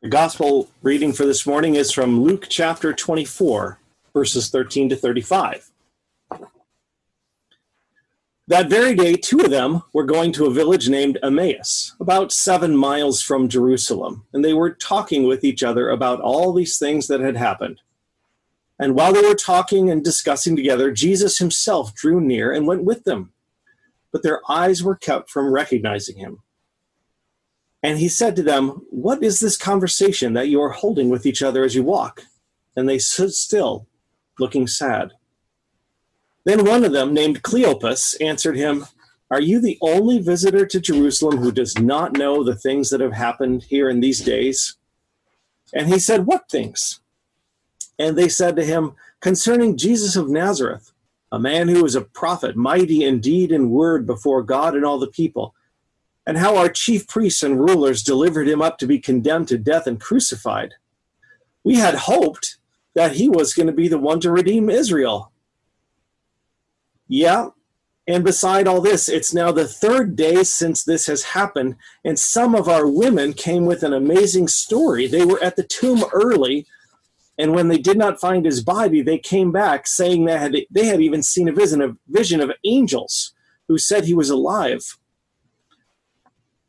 The gospel reading for this morning is from Luke chapter 24, verses 13 to 35. That very day, two of them were going to a village named Emmaus, about seven miles from Jerusalem, and they were talking with each other about all these things that had happened. And while they were talking and discussing together, Jesus himself drew near and went with them. But their eyes were kept from recognizing him. And he said to them, What is this conversation that you are holding with each other as you walk? And they stood still, looking sad. Then one of them, named Cleopas, answered him, Are you the only visitor to Jerusalem who does not know the things that have happened here in these days? And he said, What things? And they said to him, Concerning Jesus of Nazareth, a man who was a prophet, mighty in deed and word before God and all the people and how our chief priests and rulers delivered him up to be condemned to death and crucified. We had hoped that he was going to be the one to redeem Israel. Yeah, and beside all this, it's now the third day since this has happened, and some of our women came with an amazing story. They were at the tomb early, and when they did not find his body, they came back saying that they had even seen a vision of, angels who said he was alive.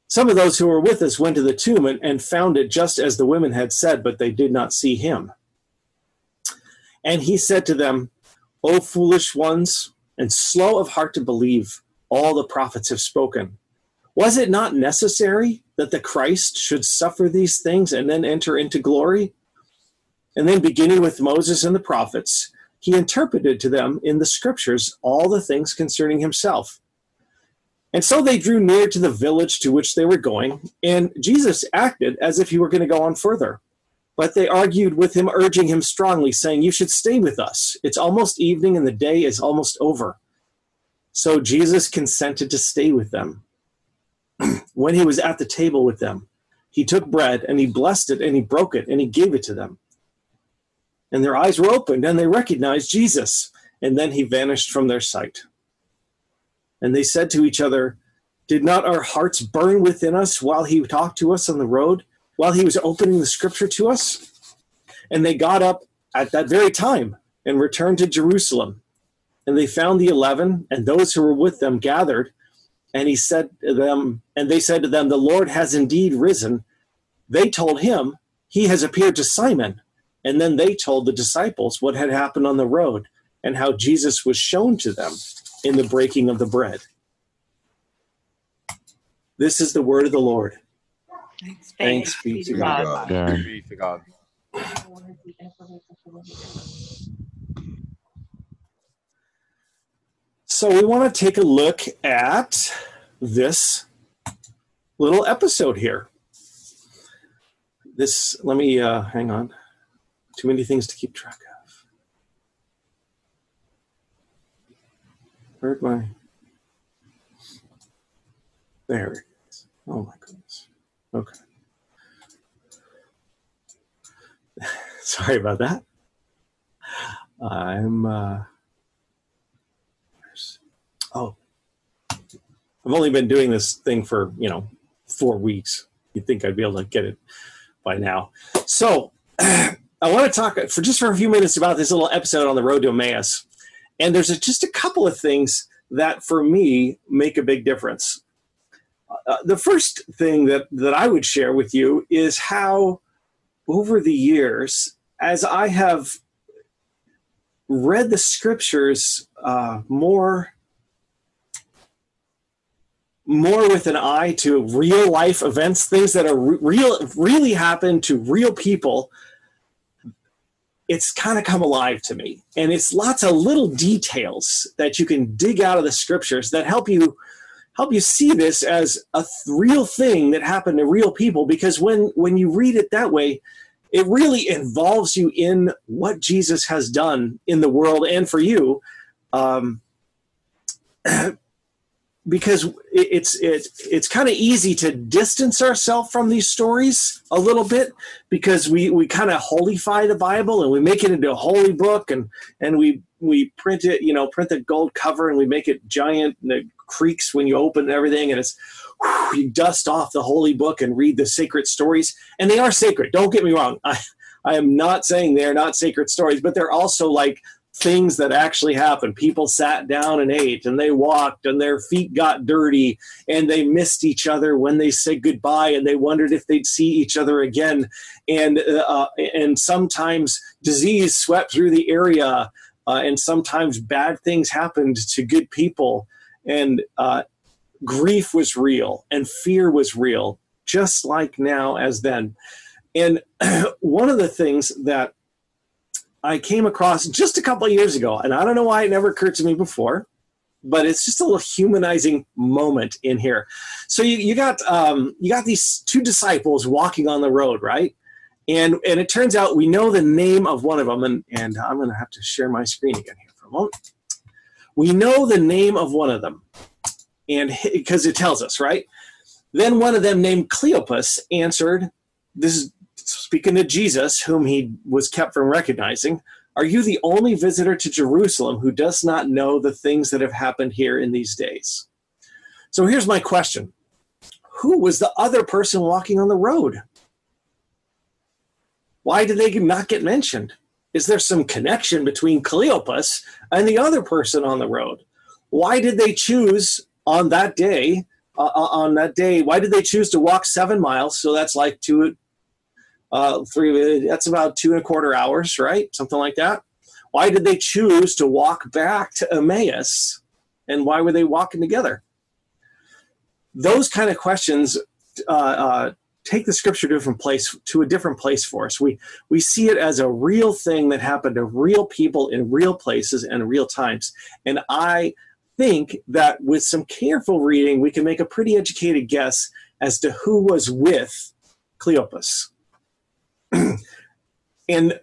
Some of those who were with us went to the tomb and, and found it just as the women had said, but they did not see him. And he said to them, O foolish ones, and slow of heart to believe all the prophets have spoken. Was it not necessary that the Christ should suffer these things and then enter into glory? And then, beginning with Moses and the prophets, he interpreted to them in the scriptures all the things concerning himself. And so they drew near to the village to which they were going, and Jesus acted as if he were going to go on further. But they argued with him, urging him strongly, saying, You should stay with us. It's almost evening, and the day is almost over. So Jesus consented to stay with them. when he was at the table with them, he took bread, and he blessed it, and he broke it, and he gave it to them. And their eyes were opened, and they recognized Jesus. And then he vanished from their sight. And they said to each other, Did not our hearts burn within us while he talked to us on the road, while he was opening the scripture to us? And they got up at that very time and returned to Jerusalem. And they found the eleven and those who were with them gathered. And he said to them, and they said to them, The Lord has indeed risen. They told him, He has appeared to Simon. And then they told the disciples what had happened on the road and how Jesus was shown to them in the breaking of the bread. This is the word of the Lord. Thanks, Thanks be to God. God. Be to God. So we want to take a look at this little episode here. This, let me uh, hang on. Too many things to keep track of. Where'd my. There it is. Oh my goodness. Okay. Sorry about that. I'm. Uh, oh. I've only been doing this thing for, you know, four weeks. You'd think I'd be able to get it by now. So, I want to talk for just for a few minutes about this little episode on the road to Emmaus. And there's a, just a couple of things that, for me, make a big difference. Uh, the first thing that, that I would share with you is how, over the years, as I have read the scriptures uh, more more with an eye to real life events, things that are real, really happen to real people it's kind of come alive to me. And it's lots of little details that you can dig out of the scriptures that help you help you see this as a real thing that happened to real people because when when you read it that way it really involves you in what jesus has done in the world and for you um, because it's it's it's kind of easy to distance ourselves from these stories a little bit because we we kind of holify the Bible and we make it into a holy book and and we we print it you know print the gold cover and we make it giant and it creaks when you open everything and it's whew, you dust off the holy book and read the sacred stories, and they are sacred. Don't get me wrong. I, I am not saying they're not sacred stories, but they're also like things that actually happened. People sat down and ate, and they walked, and their feet got dirty, and they missed each other when they said goodbye, and they wondered if they'd see each other again. And uh, and sometimes disease swept through the area, uh, and sometimes bad things happened to good people, and uh, grief was real, and fear was real, just like now as then. And one of the things that I came across just a couple years ago, and I don't know why it never occurred to me before, but it's just a little humanizing moment in here. So you, you got um, you got these two disciples walking on the road, right? And and it turns out we know the name of one of them, and and I'm going to have to share my screen again here for a moment. We know the name of one of them, and because it tells us, right? Then one of them, named Cleopas, answered, "This is speaking to Jesus, whom he was kept from recognizing, are you the only visitor to Jerusalem who does not know the things that have happened here in these days? So here's my question Who was the other person walking on the road? Why did they not get mentioned? Is there some connection between Cleopas and the other person on the road? Why did they choose on that day? Uh, uh on that day, why did they choose to walk seven miles? So that's like two uh, three. That's about two and a quarter hours, right? Something like that. Why did they choose to walk back to Emmaus, and why were they walking together? Those kind of questions uh, uh, take the scripture to a different place to a different place for us. We we see it as a real thing that happened to real people in real places and real times. And I think that with some careful reading, we can make a pretty educated guess as to who was with Cleopas. and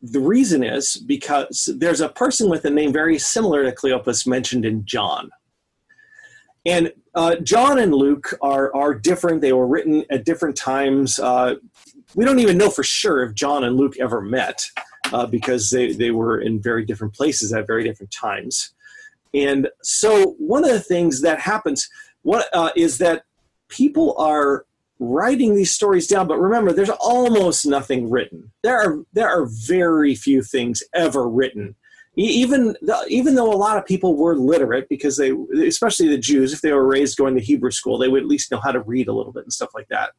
the reason is because there's a person with a name very similar to Cleopas mentioned in John. And uh, John and Luke are, are different. They were written at different times. Uh, we don't even know for sure if John and Luke ever met uh, because they, they were in very different places at very different times. And so, one of the things that happens what, uh, is that people are writing these stories down but remember there's almost nothing written. There are there are very few things ever written. Even even though a lot of people were literate because they especially the Jews if they were raised going to Hebrew school they would at least know how to read a little bit and stuff like that.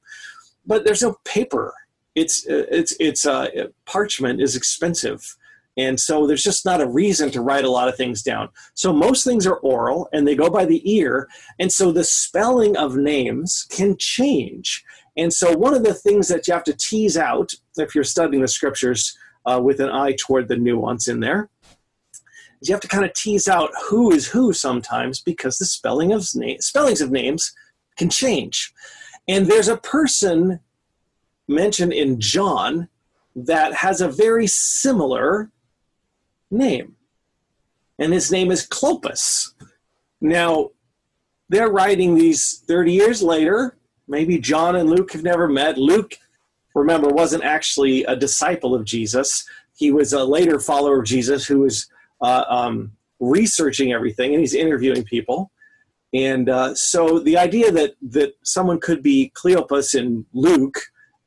But there's no paper. It's it's it's uh, parchment is expensive and so there's just not a reason to write a lot of things down. So most things are oral and they go by the ear. And so the spelling of names can change. And so one of the things that you have to tease out if you're studying the scriptures uh, with an eye toward the nuance in there is you have to kind of tease out who is who sometimes because the spelling of na- spellings of names can change. And there's a person mentioned in John that has a very similar name. And his name is Clopas. Now, they're writing these 30 years later. Maybe John and Luke have never met. Luke, remember, wasn't actually a disciple of Jesus. He was a later follower of Jesus who was uh, um, researching everything and he's interviewing people. And uh, so the idea that, that someone could be Cleopas in Luke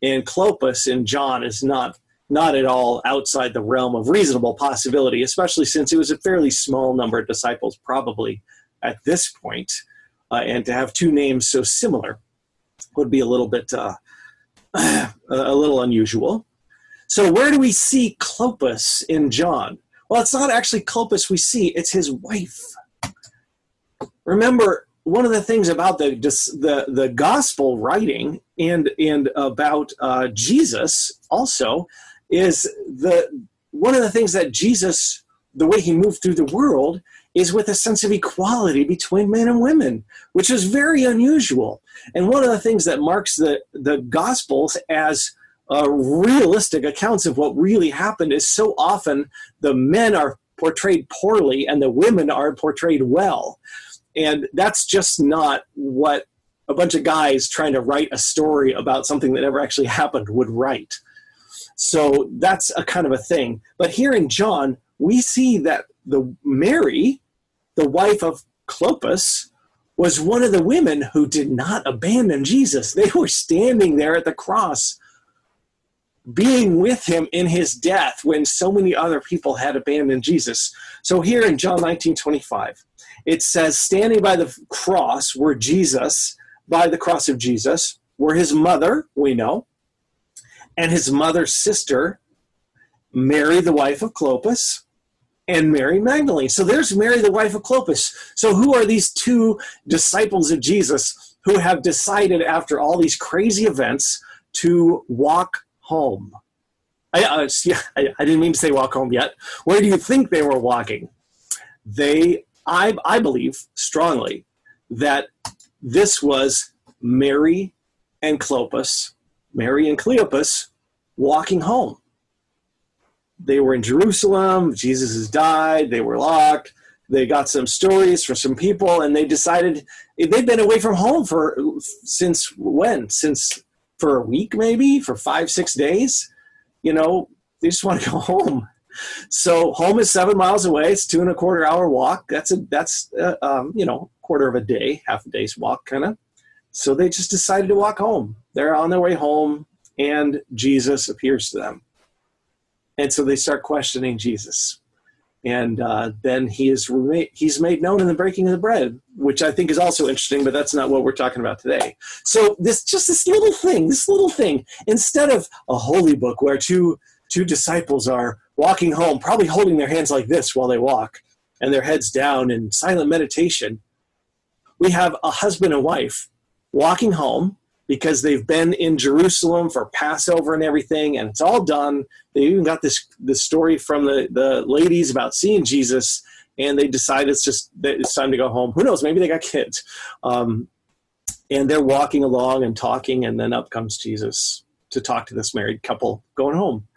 and Clopas in John is not not at all outside the realm of reasonable possibility, especially since it was a fairly small number of disciples, probably at this point. Uh, and to have two names so similar would be a little bit uh, a little unusual. So, where do we see Clopas in John? Well, it's not actually Clopas we see; it's his wife. Remember, one of the things about the the the gospel writing and and about uh, Jesus also is the one of the things that Jesus, the way he moved through the world, is with a sense of equality between men and women, which is very unusual. And one of the things that marks the, the Gospels as uh, realistic accounts of what really happened is so often the men are portrayed poorly and the women are portrayed well. And that's just not what a bunch of guys trying to write a story about something that never actually happened would write. So that's a kind of a thing. But here in John, we see that the Mary, the wife of Clopas, was one of the women who did not abandon Jesus. They were standing there at the cross, being with him in his death when so many other people had abandoned Jesus. So here in John 19 25, it says, Standing by the cross were Jesus, by the cross of Jesus, were his mother, we know, and his mother's sister, Mary, the wife of Clopas, and Mary Magdalene. So there's Mary, the wife of Clopas. So who are these two disciples of Jesus who have decided after all these crazy events to walk home? I, uh, yeah, I, I didn't mean to say walk home yet. Where do you think they were walking? They, I, I believe strongly that this was Mary and Clopas, Mary and Cleopas walking home they were in Jerusalem. Jesus has died. They were locked. They got some stories from some people, and they decided they've been away from home for since when? Since for a week, maybe for five, six days. You know, they just want to go home. So home is seven miles away. It's two and a quarter hour walk. That's a that's uh, um, you know quarter of a day, half a day's walk, kind of. So they just decided to walk home. They're on their way home, and Jesus appears to them. And so they start questioning Jesus. And uh, then he is he's made known in the breaking of the bread, which I think is also interesting, but that's not what we're talking about today. So this just this little thing, this little thing, instead of a holy book where two two disciples are walking home, probably holding their hands like this while they walk, and their heads down in silent meditation, we have a husband and wife walking home because they've been in Jerusalem for Passover and everything, and it's all done. They even got this this story from the the ladies about seeing Jesus, and they decide it's just it's time to go home. Who knows? Maybe they got kids, um, and they're walking along and talking, and then up comes Jesus to talk to this married couple going home.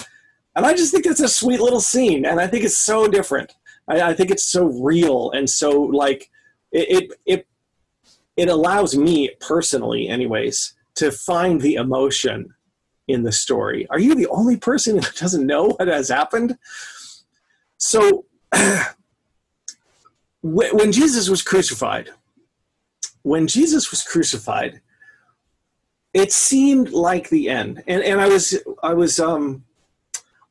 And I just think it's a sweet little scene, and I think it's so different. I, I think it's so real and so like it, it it it allows me personally, anyways, to find the emotion in the story. Are you the only person who doesn't know what has happened? So, when Jesus was crucified, when Jesus was crucified, it seemed like the end. And and I was I was um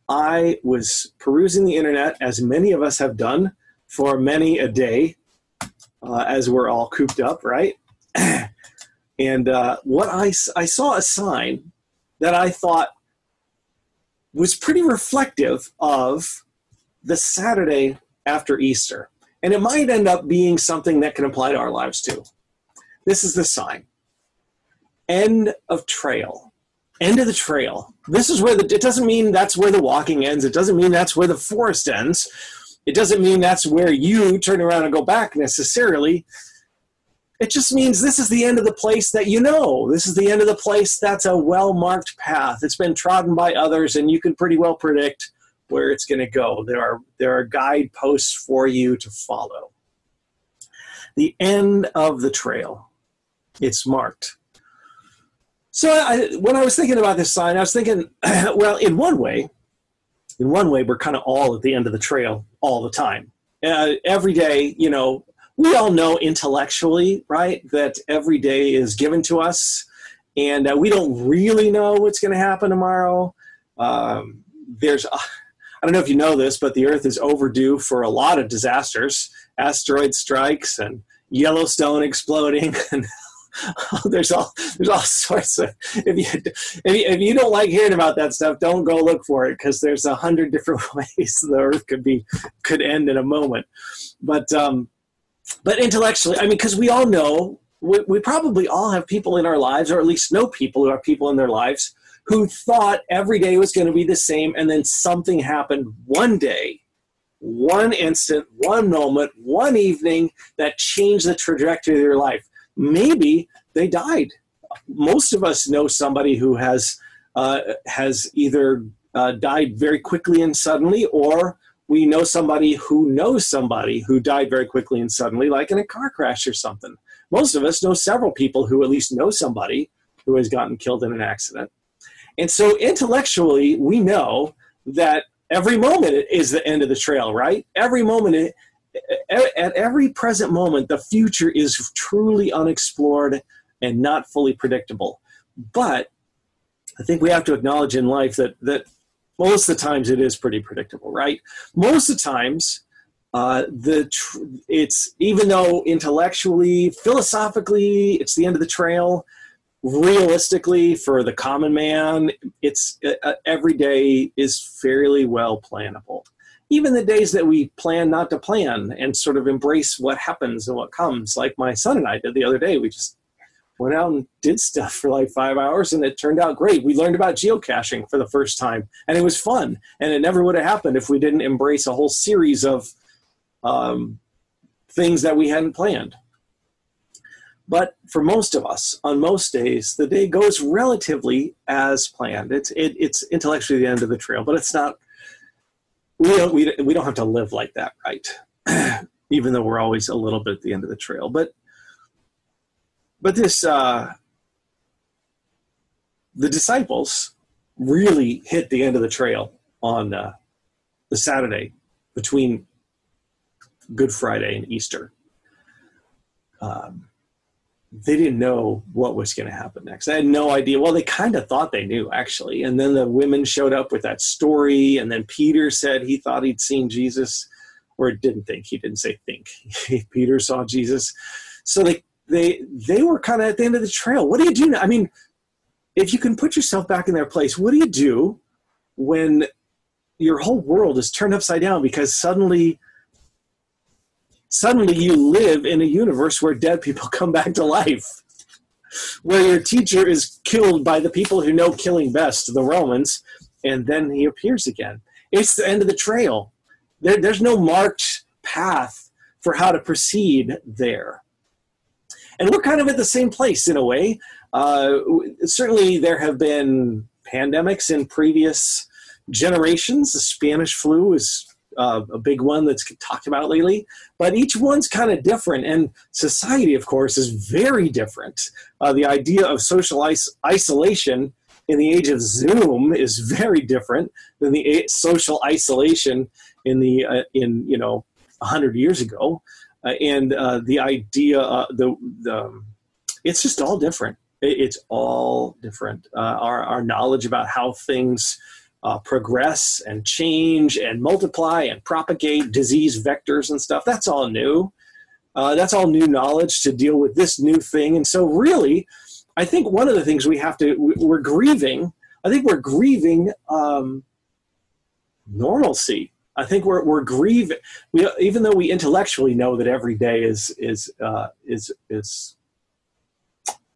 I was perusing the internet as many of us have done for many a day, uh, as we're all cooped up, right? uh, what I, I saw a sign that I thought was pretty reflective of the Saturday after Easter. And it might end up being something that can apply to our lives too. This is the sign end of trail. End of the trail. This is where the, it doesn't mean that's where the walking ends. It doesn't mean that's where the forest ends. It doesn't mean that's where you turn around and go back necessarily. It just means this is the end of the place that you know. This is the end of the place that's a well marked path. It's been trodden by others, and you can pretty well predict where it's going to go. There are, there are guideposts for you to follow. The end of the trail, it's marked. So I, when I was thinking about this sign, I was thinking, well, in one way, in one way, we're kind of all at the end of the trail all the time. Uh, every day, you know, we all know intellectually, right, that every day is given to us, and uh, we don't really know what's going to happen tomorrow. Um, there's, uh, I don't know if you know this, but the Earth is overdue for a lot of disasters, asteroid strikes, and Yellowstone exploding, and there's all there's all sorts of if you, if you if you don't like hearing about that stuff don't go look for it because there's a hundred different ways the earth could be could end in a moment but um but intellectually, I mean, because we all know, we, we probably all have people in our lives, or at least know people who have people in their lives who thought every day was going to be the same, and then something happened one day, one instant, one moment, one evening that changed the trajectory of their life. Maybe they died. Most of us know somebody who has uh, has either uh, died very quickly and suddenly, or we know somebody who knows somebody who died very quickly and suddenly, like in a car crash or something. Most of us know several people who at least know somebody who has gotten killed in an accident. And so intellectually, we know that every moment is the end of the trail, right? Every moment at every present moment, the future is truly unexplored and not fully predictable. But I think we have to acknowledge in life that that most of the times it is pretty predictable, right? Most of the times, uh, the tr- it's even though intellectually, philosophically, it's the end of the trail. Realistically, for the common man, it's uh, uh every day is fairly well plannable. Even the days that we plan not to plan and sort of embrace what happens and what comes, like my son and I did the other day, we just went out and did stuff for like five hours and it turned out great. We learned about geocaching for the first time and it was fun. And it never would have happened if we didn't embrace a whole series of um, things that we hadn't planned. But for most of us, on most days, the day goes relatively as planned. It's it, it's intellectually the end of the trail, but it's not. We don't we, we don't have to live like that, right? Even though we're always a little bit at the end of the trail, but but this, uh, the disciples really hit the end of the trail on uh, the Saturday between Good Friday and Easter. Um, they didn't know what was going to happen next. They had no idea. Well, they kind of thought they knew, actually. And then the women showed up with that story. And then Peter said he thought he'd seen Jesus, or didn't think. He didn't say think. Peter saw Jesus. So they they they were kind of at the end of the trail. What do you do now? I mean, if you can put yourself back in their place, what do you do when your whole world is turned upside down because suddenly suddenly you live in a universe where dead people come back to life where your teacher is killed by the people who know killing best the romans and then he appears again it's the end of the trail there, there's no marked path for how to proceed there and we're kind of at the same place in a way. Uh, certainly, there have been pandemics in previous generations. The Spanish flu is uh, a big one that's talked about lately, but each one's kind of different. And society, of course, is very different. Uh, the idea of social is- isolation in the age of Zoom is very different than the social isolation in the uh, in you know hundred years ago and uh, the idea, uh, the, the it's just all different. It, it's all different. Uh, our our knowledge about how things uh, progress and change and multiply and propagate disease vectors and stuff. That's all new. Uh, that's all new knowledge to deal with this new thing. And so, really, I think one of the things we have to we're grieving. I think we're grieving um, normalcy I think we're we're grieving. We even though we intellectually know that every day is is uh, is is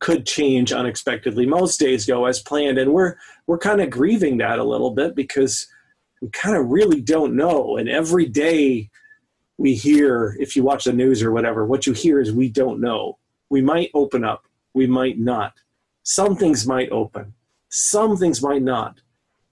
could change unexpectedly. Most days go as planned, and we're we're kind of grieving that a little bit because we kind of really don't know. And every day we hear, if you watch the news or whatever, what you hear is we don't know. We might open up, we might not. Some things might open, some things might not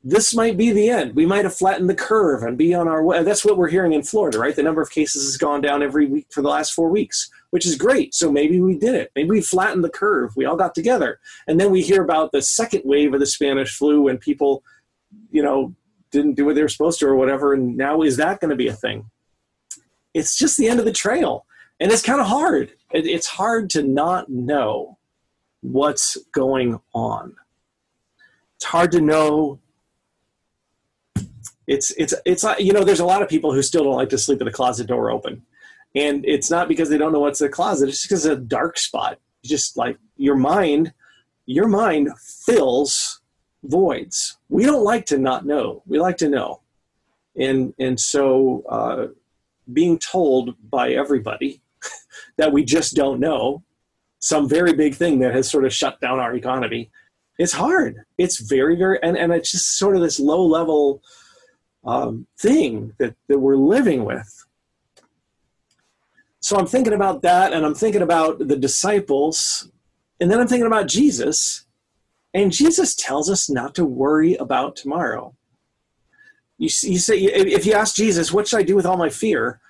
this might be the end. We might have flattened the curve and be on our way. That's what we're hearing in Florida, right? The number of cases has gone down every week for the last four weeks, which is great. So maybe we did it. Maybe we flattened the curve. We all got together. And then we hear about the second wave of the Spanish flu when people, you know, didn't do what they were supposed to or whatever. And now is that going to be a thing? It's just the end of the trail. And it's kind of hard. It's hard to not know what's going on. It's hard to know it's it's it's you know there's a lot of people who still don't like to sleep with the closet door open. And it's not because they don't know what's in the closet it's because it's a dark spot. Just like your mind your mind fills voids. We don't like to not know. We like to know. And and so uh, being told by everybody that we just don't know some very big thing that has sort of shut down our economy it's hard. It's very very and, and it's just sort of this low level um, thing that, that we're living with. So I'm thinking about that, and I'm thinking about the disciples, and then I'm thinking about Jesus. And Jesus tells us not to worry about tomorrow. You, you say, if you ask Jesus, what should I do with all my fear?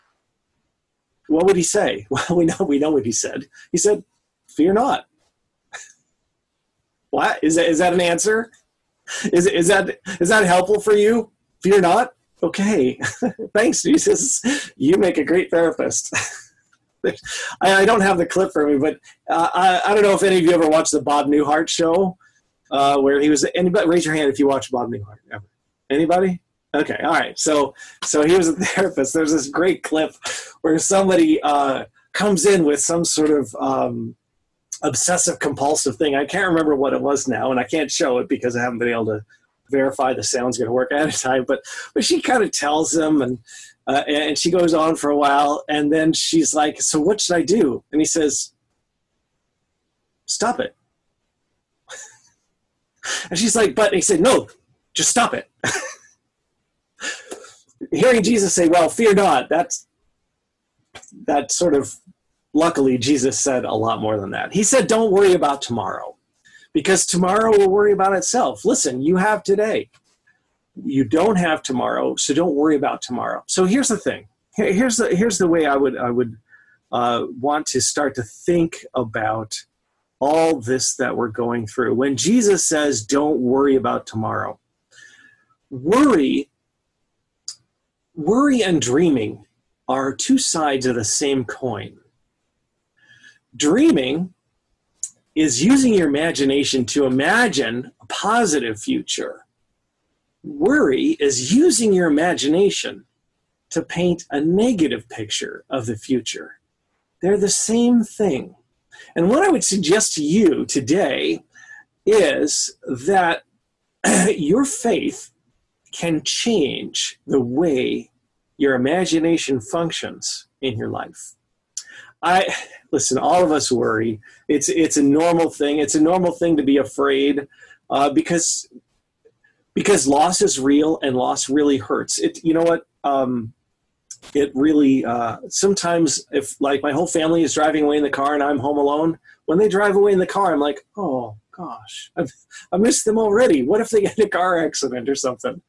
What would he say? Well, we know we know what he said. He said, "Fear not." what is that? Is that an answer? Is is that is that helpful for you? Fear not. okay, thanks, Jesus. You make a great therapist. I, I, don't have the clip for me, but uh, I, I, don't know if any of you ever watched the Bob Newhart show, uh, where he was. Anybody, raise your hand if you watch Bob Newhart ever. Anybody? Okay, all right. So, so he was a therapist. There's this great clip where somebody uh, comes in with some sort of um, obsessive compulsive thing. I can't remember what it was now, and I can't show it because I haven't been able to verify the sound's going to work at a time. But but she kind of tells him, and uh, and she goes on for a while, and then she's like, "So what should I do?" And he says, "Stop it." and she's like, "But," he said, "No, just stop it." Hearing Jesus say, "Well, fear not," that's that sort of luckily jesus said a lot more than that he said don't worry about tomorrow because tomorrow will worry about itself. Listen you have today. You don't have tomorrow so don't worry about tomorrow. So here's the thing. Here's the here's the way i would i would uh, want to start to think about all this that we're going through. When jesus says don't worry about tomorrow worry worry and dreaming are two sides of the same coin. Dreaming is using your imagination to imagine a positive future. Worry is using your imagination to paint a negative picture of the future. They're the same thing. And what I would suggest to you today is that your faith can change the way your imagination functions in your life. I listen. All of us worry. It's it's a normal thing. It's a normal thing to be afraid uh, because because loss is real and loss really hurts. It you know what. Um, it really uh, sometimes if like my whole family is driving away in the car and I'm home alone, when they drive away in the car, I'm like, oh gosh, I've, I missed them already. What if they get in a car accident or something?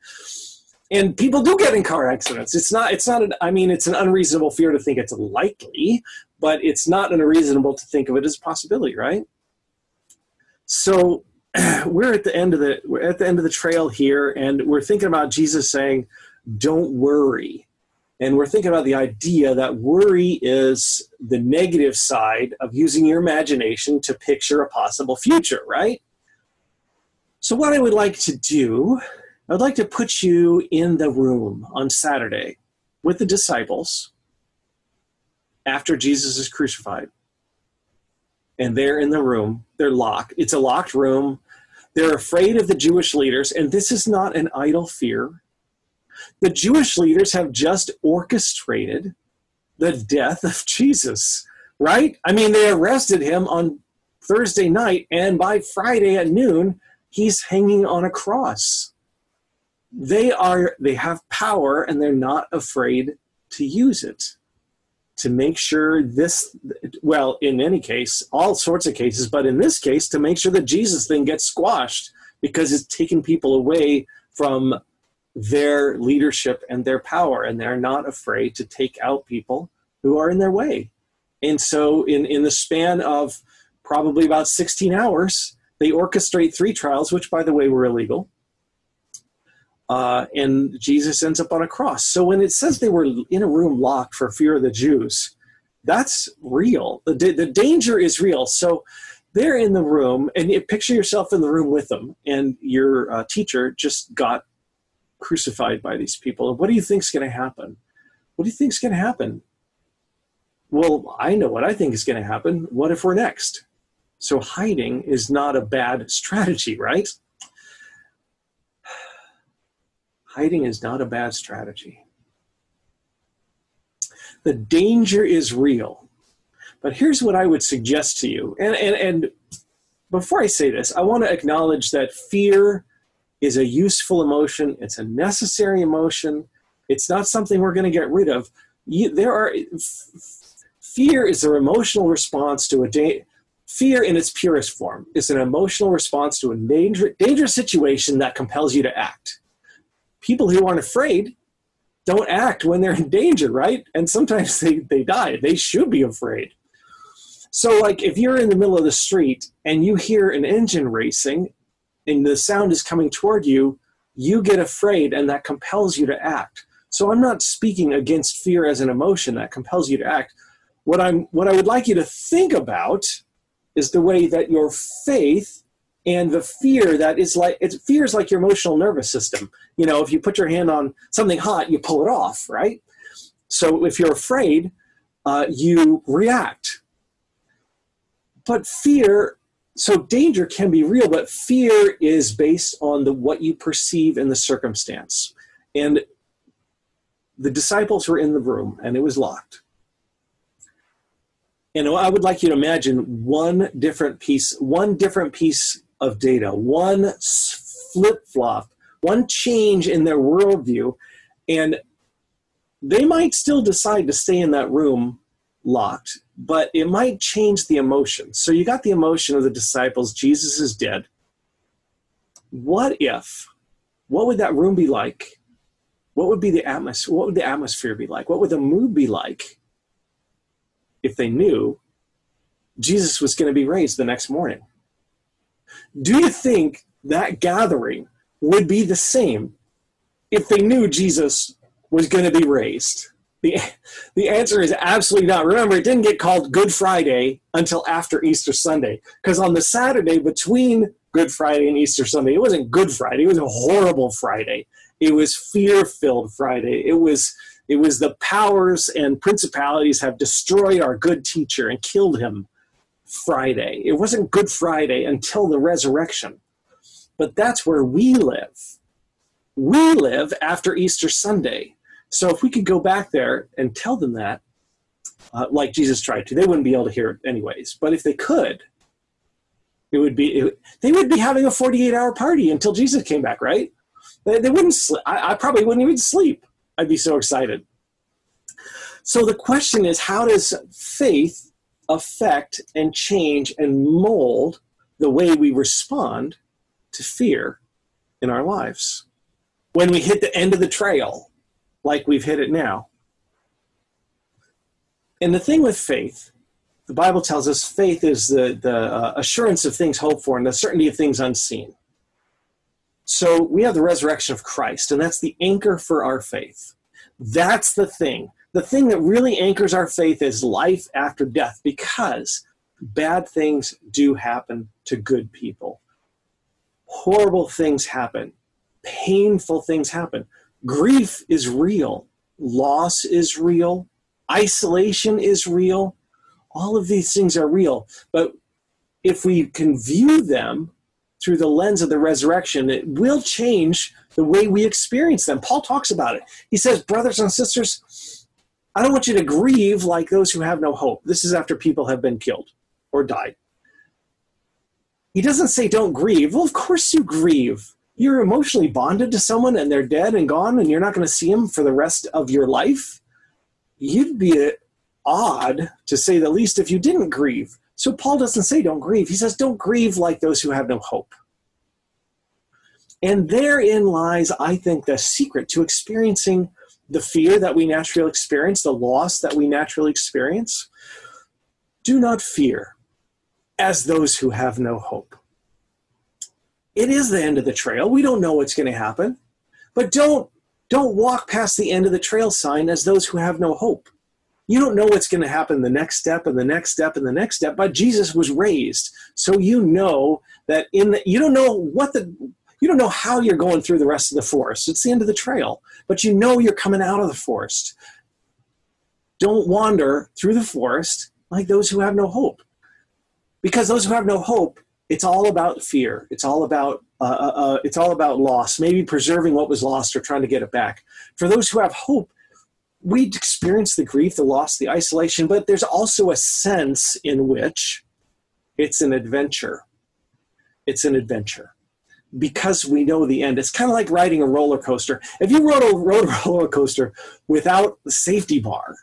And people do get in car accidents. It's not. It's not. An, I mean, it's an unreasonable fear to think it's likely, but it's not unreasonable to think of it as a possibility, right? So we're at the end of the we're at the end of the trail here, and we're thinking about Jesus saying, "Don't worry." And we're thinking about the idea that worry is the negative side of using your imagination to picture a possible future, right? So, what I would like to do, I'd like to put you in the room on Saturday with the disciples after Jesus is crucified. And they're in the room, they're locked. It's a locked room. They're afraid of the Jewish leaders, and this is not an idle fear. The Jewish leaders have just orchestrated the death of Jesus, right? I mean, they arrested him on Thursday night, and by Friday at noon, he's hanging on a cross. They are they have power and they're not afraid to use it to make sure this, well, in any case, all sorts of cases, but in this case, to make sure that Jesus thing gets squashed because it's taking people away from their leadership and their power, and they're not afraid to take out people who are in their way. And so, in, in the span of probably about 16 hours, they orchestrate three trials, which, by the way, were illegal uh, and Jesus ends up on a cross. So when it says they were in a room locked for fear of the Jews, that's real. The, the danger is real. So they're in the room, and you picture yourself in the room with them, and your uh, teacher just got crucified by these people. And what do you think is going to happen? What do you think is going to happen? Well, I know what I think is going to happen. What if we're next? So hiding is not a bad strategy, right? Hiding is not a bad strategy. The danger is real. But here's what I would suggest to you. And, and, and before I say this, I want to acknowledge that fear is a useful emotion, it's a necessary emotion. It's not something we're going to get rid of. You, there are fear is an emotional response to a day. Fear, in its purest form, is an emotional response to a danger, dangerous situation that compels you to act people who aren't afraid don't act when they're in danger, right? And sometimes they, they die. They should be afraid. So, like, if you're in the middle of the street and you hear an engine racing and the sound is coming toward you, you get afraid and that compels you to act. So I'm not speaking against fear as an emotion that compels you to act. What I'm what I would like you to think about is the way that your faith and the fear that is like it's fear is like your emotional nervous system. You know, if you put your hand on something hot, you pull it off, right? So if you're afraid, uh, you react. But fear so danger can be real, but fear is based on the what you perceive in the circumstance. And the disciples were in the room and it was locked. And I would like you to imagine one different piece, one different piece of data, one flip flop, one change in their worldview, and they might still decide to stay in that room locked but it might change the emotion. So you got the emotion of the disciples, Jesus is dead. What if, what would that room be like? What would be the atmosphere? What would the atmosphere be like? What would the mood be like if they knew Jesus was going to be raised the next morning? Do you think that gathering would be the same if they knew Jesus was going to be raised? The, the answer is absolutely not. Remember, it didn't get called Good Friday until after Easter Sunday. Because on the Saturday between Good Friday and Easter Sunday, it wasn't Good Friday, it was a horrible Friday. It was fear filled Friday. It was it was the powers and principalities have destroyed our good teacher and killed him Friday. It wasn't Good Friday until the resurrection. But that's where we live. We live after Easter Sunday. So if we could go back there and tell them that, uh, like Jesus tried to, they wouldn't be able to hear it anyways. But if they could, it would be it, they would be having a 48 hour party until Jesus came back, right? They, they wouldn't. sleep. I, I probably wouldn't even sleep. I'd be so excited. So the question is, how does faith affect and change and mold the way we respond to fear in our lives? When we hit the end of the trail, like we've hit it now. And the thing with faith, the Bible tells us faith is the, the uh, assurance of things hoped for and the certainty of things unseen. So we have the resurrection of Christ, and that's the anchor for our faith. That's the thing. The thing that really anchors our faith is life after death because bad things do happen to good people. Horrible things happen. Painful things happen grief is real, loss is real, isolation is real. All of these things are real. But if we can view them through the lens of the resurrection, it will change the way we experience them. Paul talks about it. He says, Brothers and sisters, I don't want you to grieve like those who have no hope. This is after people have been killed or died. He doesn't say don't grieve. Well, of course you grieve you're emotionally bonded to someone and they're dead and gone and you're not going to see them for the rest of your life, you'd be uh, odd, to say the least, if you didn't grieve. So Paul doesn't say don't grieve. He says don't grieve like those who have no hope. And therein lies, I think, the secret to experiencing the fear that we naturally experience, the loss that we naturally experience. Do not fear as those who have no hope it is the end of the trail. We don't know what's going to happen. But don't don't walk past the end of the trail sign as those who have no hope. You don't know what's going to happen the next step and the next step and the next step, but Jesus was raised. So you know that in the you don't know what the you don't know how you're going through the rest of the forest. It's the end of the trail, but you know you're coming out of the forest. Don't wander through the forest like those who have no hope. Because those who have no hope it's all about fear. It's all about uh, uh, uh, it's all about loss. Maybe preserving what was lost or trying to get it back. For those who have hope, we experience the grief, the loss, the isolation, but there's also a sense in which it's an adventure. It's an adventure because we know the end. It's kind of like riding a roller coaster. If you rode a, rode a roller coaster without the safety bar,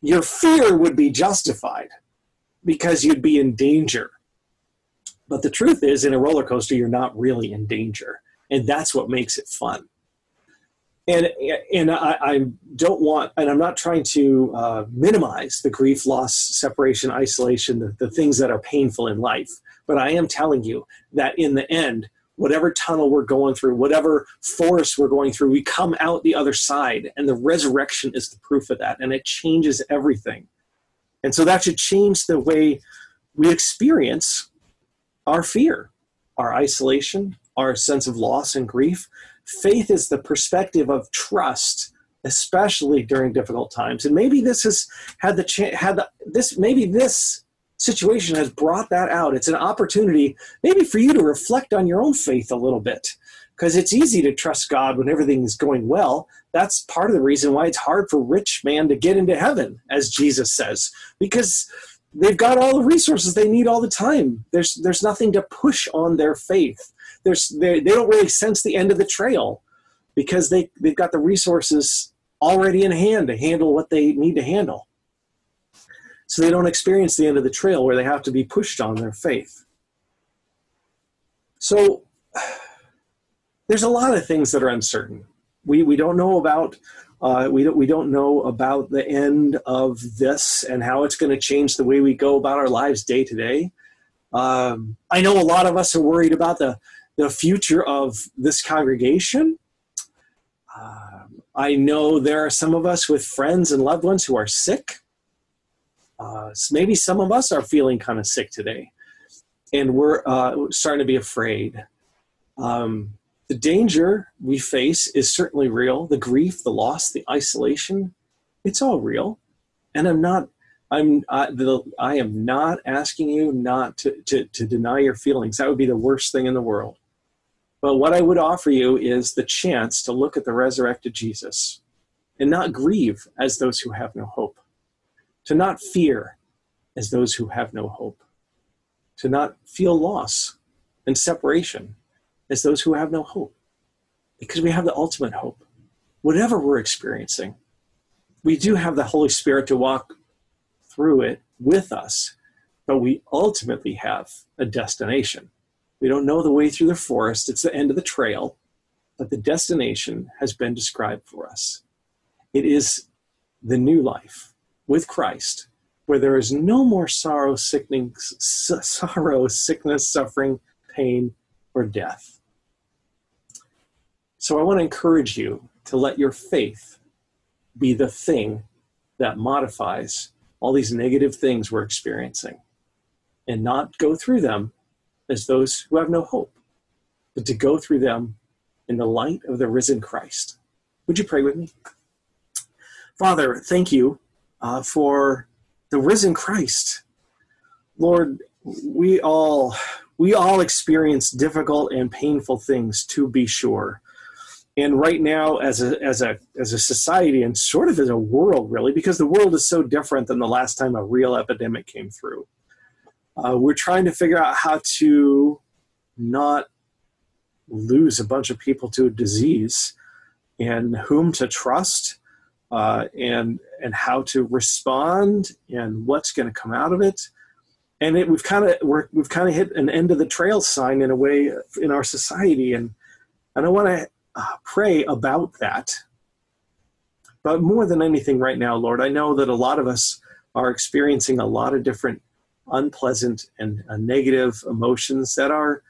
your fear would be justified because you'd be in danger but the truth is, in a roller coaster, you're not really in danger, and that's what makes it fun. And and I, I don't want, and I'm not trying to uh, minimize the grief, loss, separation, isolation, the, the things that are painful in life. But I am telling you that in the end, whatever tunnel we're going through, whatever forest we're going through, we come out the other side. And the resurrection is the proof of that. And it changes everything. And so that should change the way we experience our fear, our isolation, our sense of loss and grief. Faith is the perspective of trust, especially during difficult times. And maybe this has had the chance, had the, this, maybe this situation has brought that out. It's an opportunity maybe for you to reflect on your own faith a little bit because it's easy to trust God when everything is going well. That's part of the reason why it's hard for rich man to get into heaven, as Jesus says, because they've got all the resources they need all the time. There's there's nothing to push on their faith. There's they, don't really sense the end of the trail because they they've got the resources already in hand to handle what they need to handle so they don't experience the end of the trail where they have to be pushed on their faith. So there's a lot of things that are uncertain. We, we don't know about uh, we don't we don't know about the end of this and how it's going to change the way we go about our lives day to day. Um, I know a lot of us are worried about the the future of this congregation. Um, I know there are some of us with friends and loved ones who are sick. Uh, maybe some of us are feeling kind of sick today, and we're uh, starting to be afraid. Um, the danger we face is certainly real. The grief, the loss, the isolation, it's all real. And I'm not, I'm, uh, the, I am not asking you not to, to, to deny your feelings. That would be the worst thing in the world. But what I would offer you is the chance to look at the resurrected Jesus and not grieve as those who have no hope to not fear as those who have no hope, to not feel loss and separation as those who have no hope, because we have the ultimate hope. Whatever we're experiencing, we do have the Holy Spirit to walk through it with us, but we ultimately have a destination. We don't know the way through the forest, it's the end of the trail, but the destination has been described for us. It is the new life with Christ, where there is no more sorrow, sickening, sorrow, sickness, suffering, pain, or death. So I want to encourage you to let your faith be the thing that modifies all these negative things we're experiencing and not go through them as those who have no hope, but to go through them in the light of the risen Christ. Would you pray with me? Father, thank you uh, for the risen Christ. Lord, we all we all experience difficult and painful things to be sure. And right now, as a as a as a society and sort of as a world, really, because the world is so different than the last time a real epidemic came through, uh, we're trying to figure out how to not lose a bunch of people to a disease and whom to trust uh, and and how to respond and what's going to come out of it. And it, we've kind of we've kind of hit an end of the trail sign in a way in our society, and and I want to uh, pray about that. But more than anything, right now, Lord, I know that a lot of us are experiencing a lot of different unpleasant and uh, negative emotions that are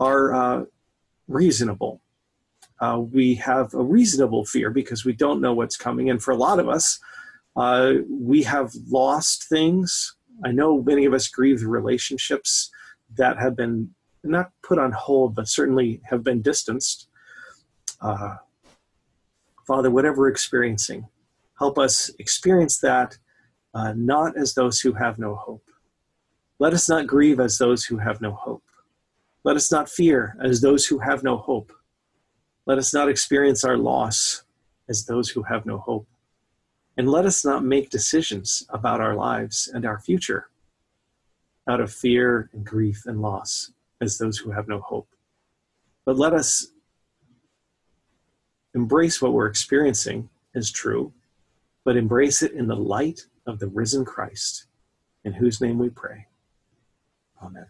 are uh, reasonable uh, we have a reasonable fear because we don't know what's coming. And for a lot of us, uh, we have lost things. I know many of us grieve relationships that have been not put on hold, but certainly have been distanced. Uh, Father, whatever we're experiencing, help us experience that uh, not as those who have no hope. Let us not grieve as those who have no hope. Let us not fear as those who have no hope let us not experience our loss as those who have no hope. And let us not make decisions about our lives and our future out of fear and grief and loss as those who have no hope. But let us embrace what we're experiencing as true, but embrace it in the light of the risen Christ, in whose name we pray. Amen.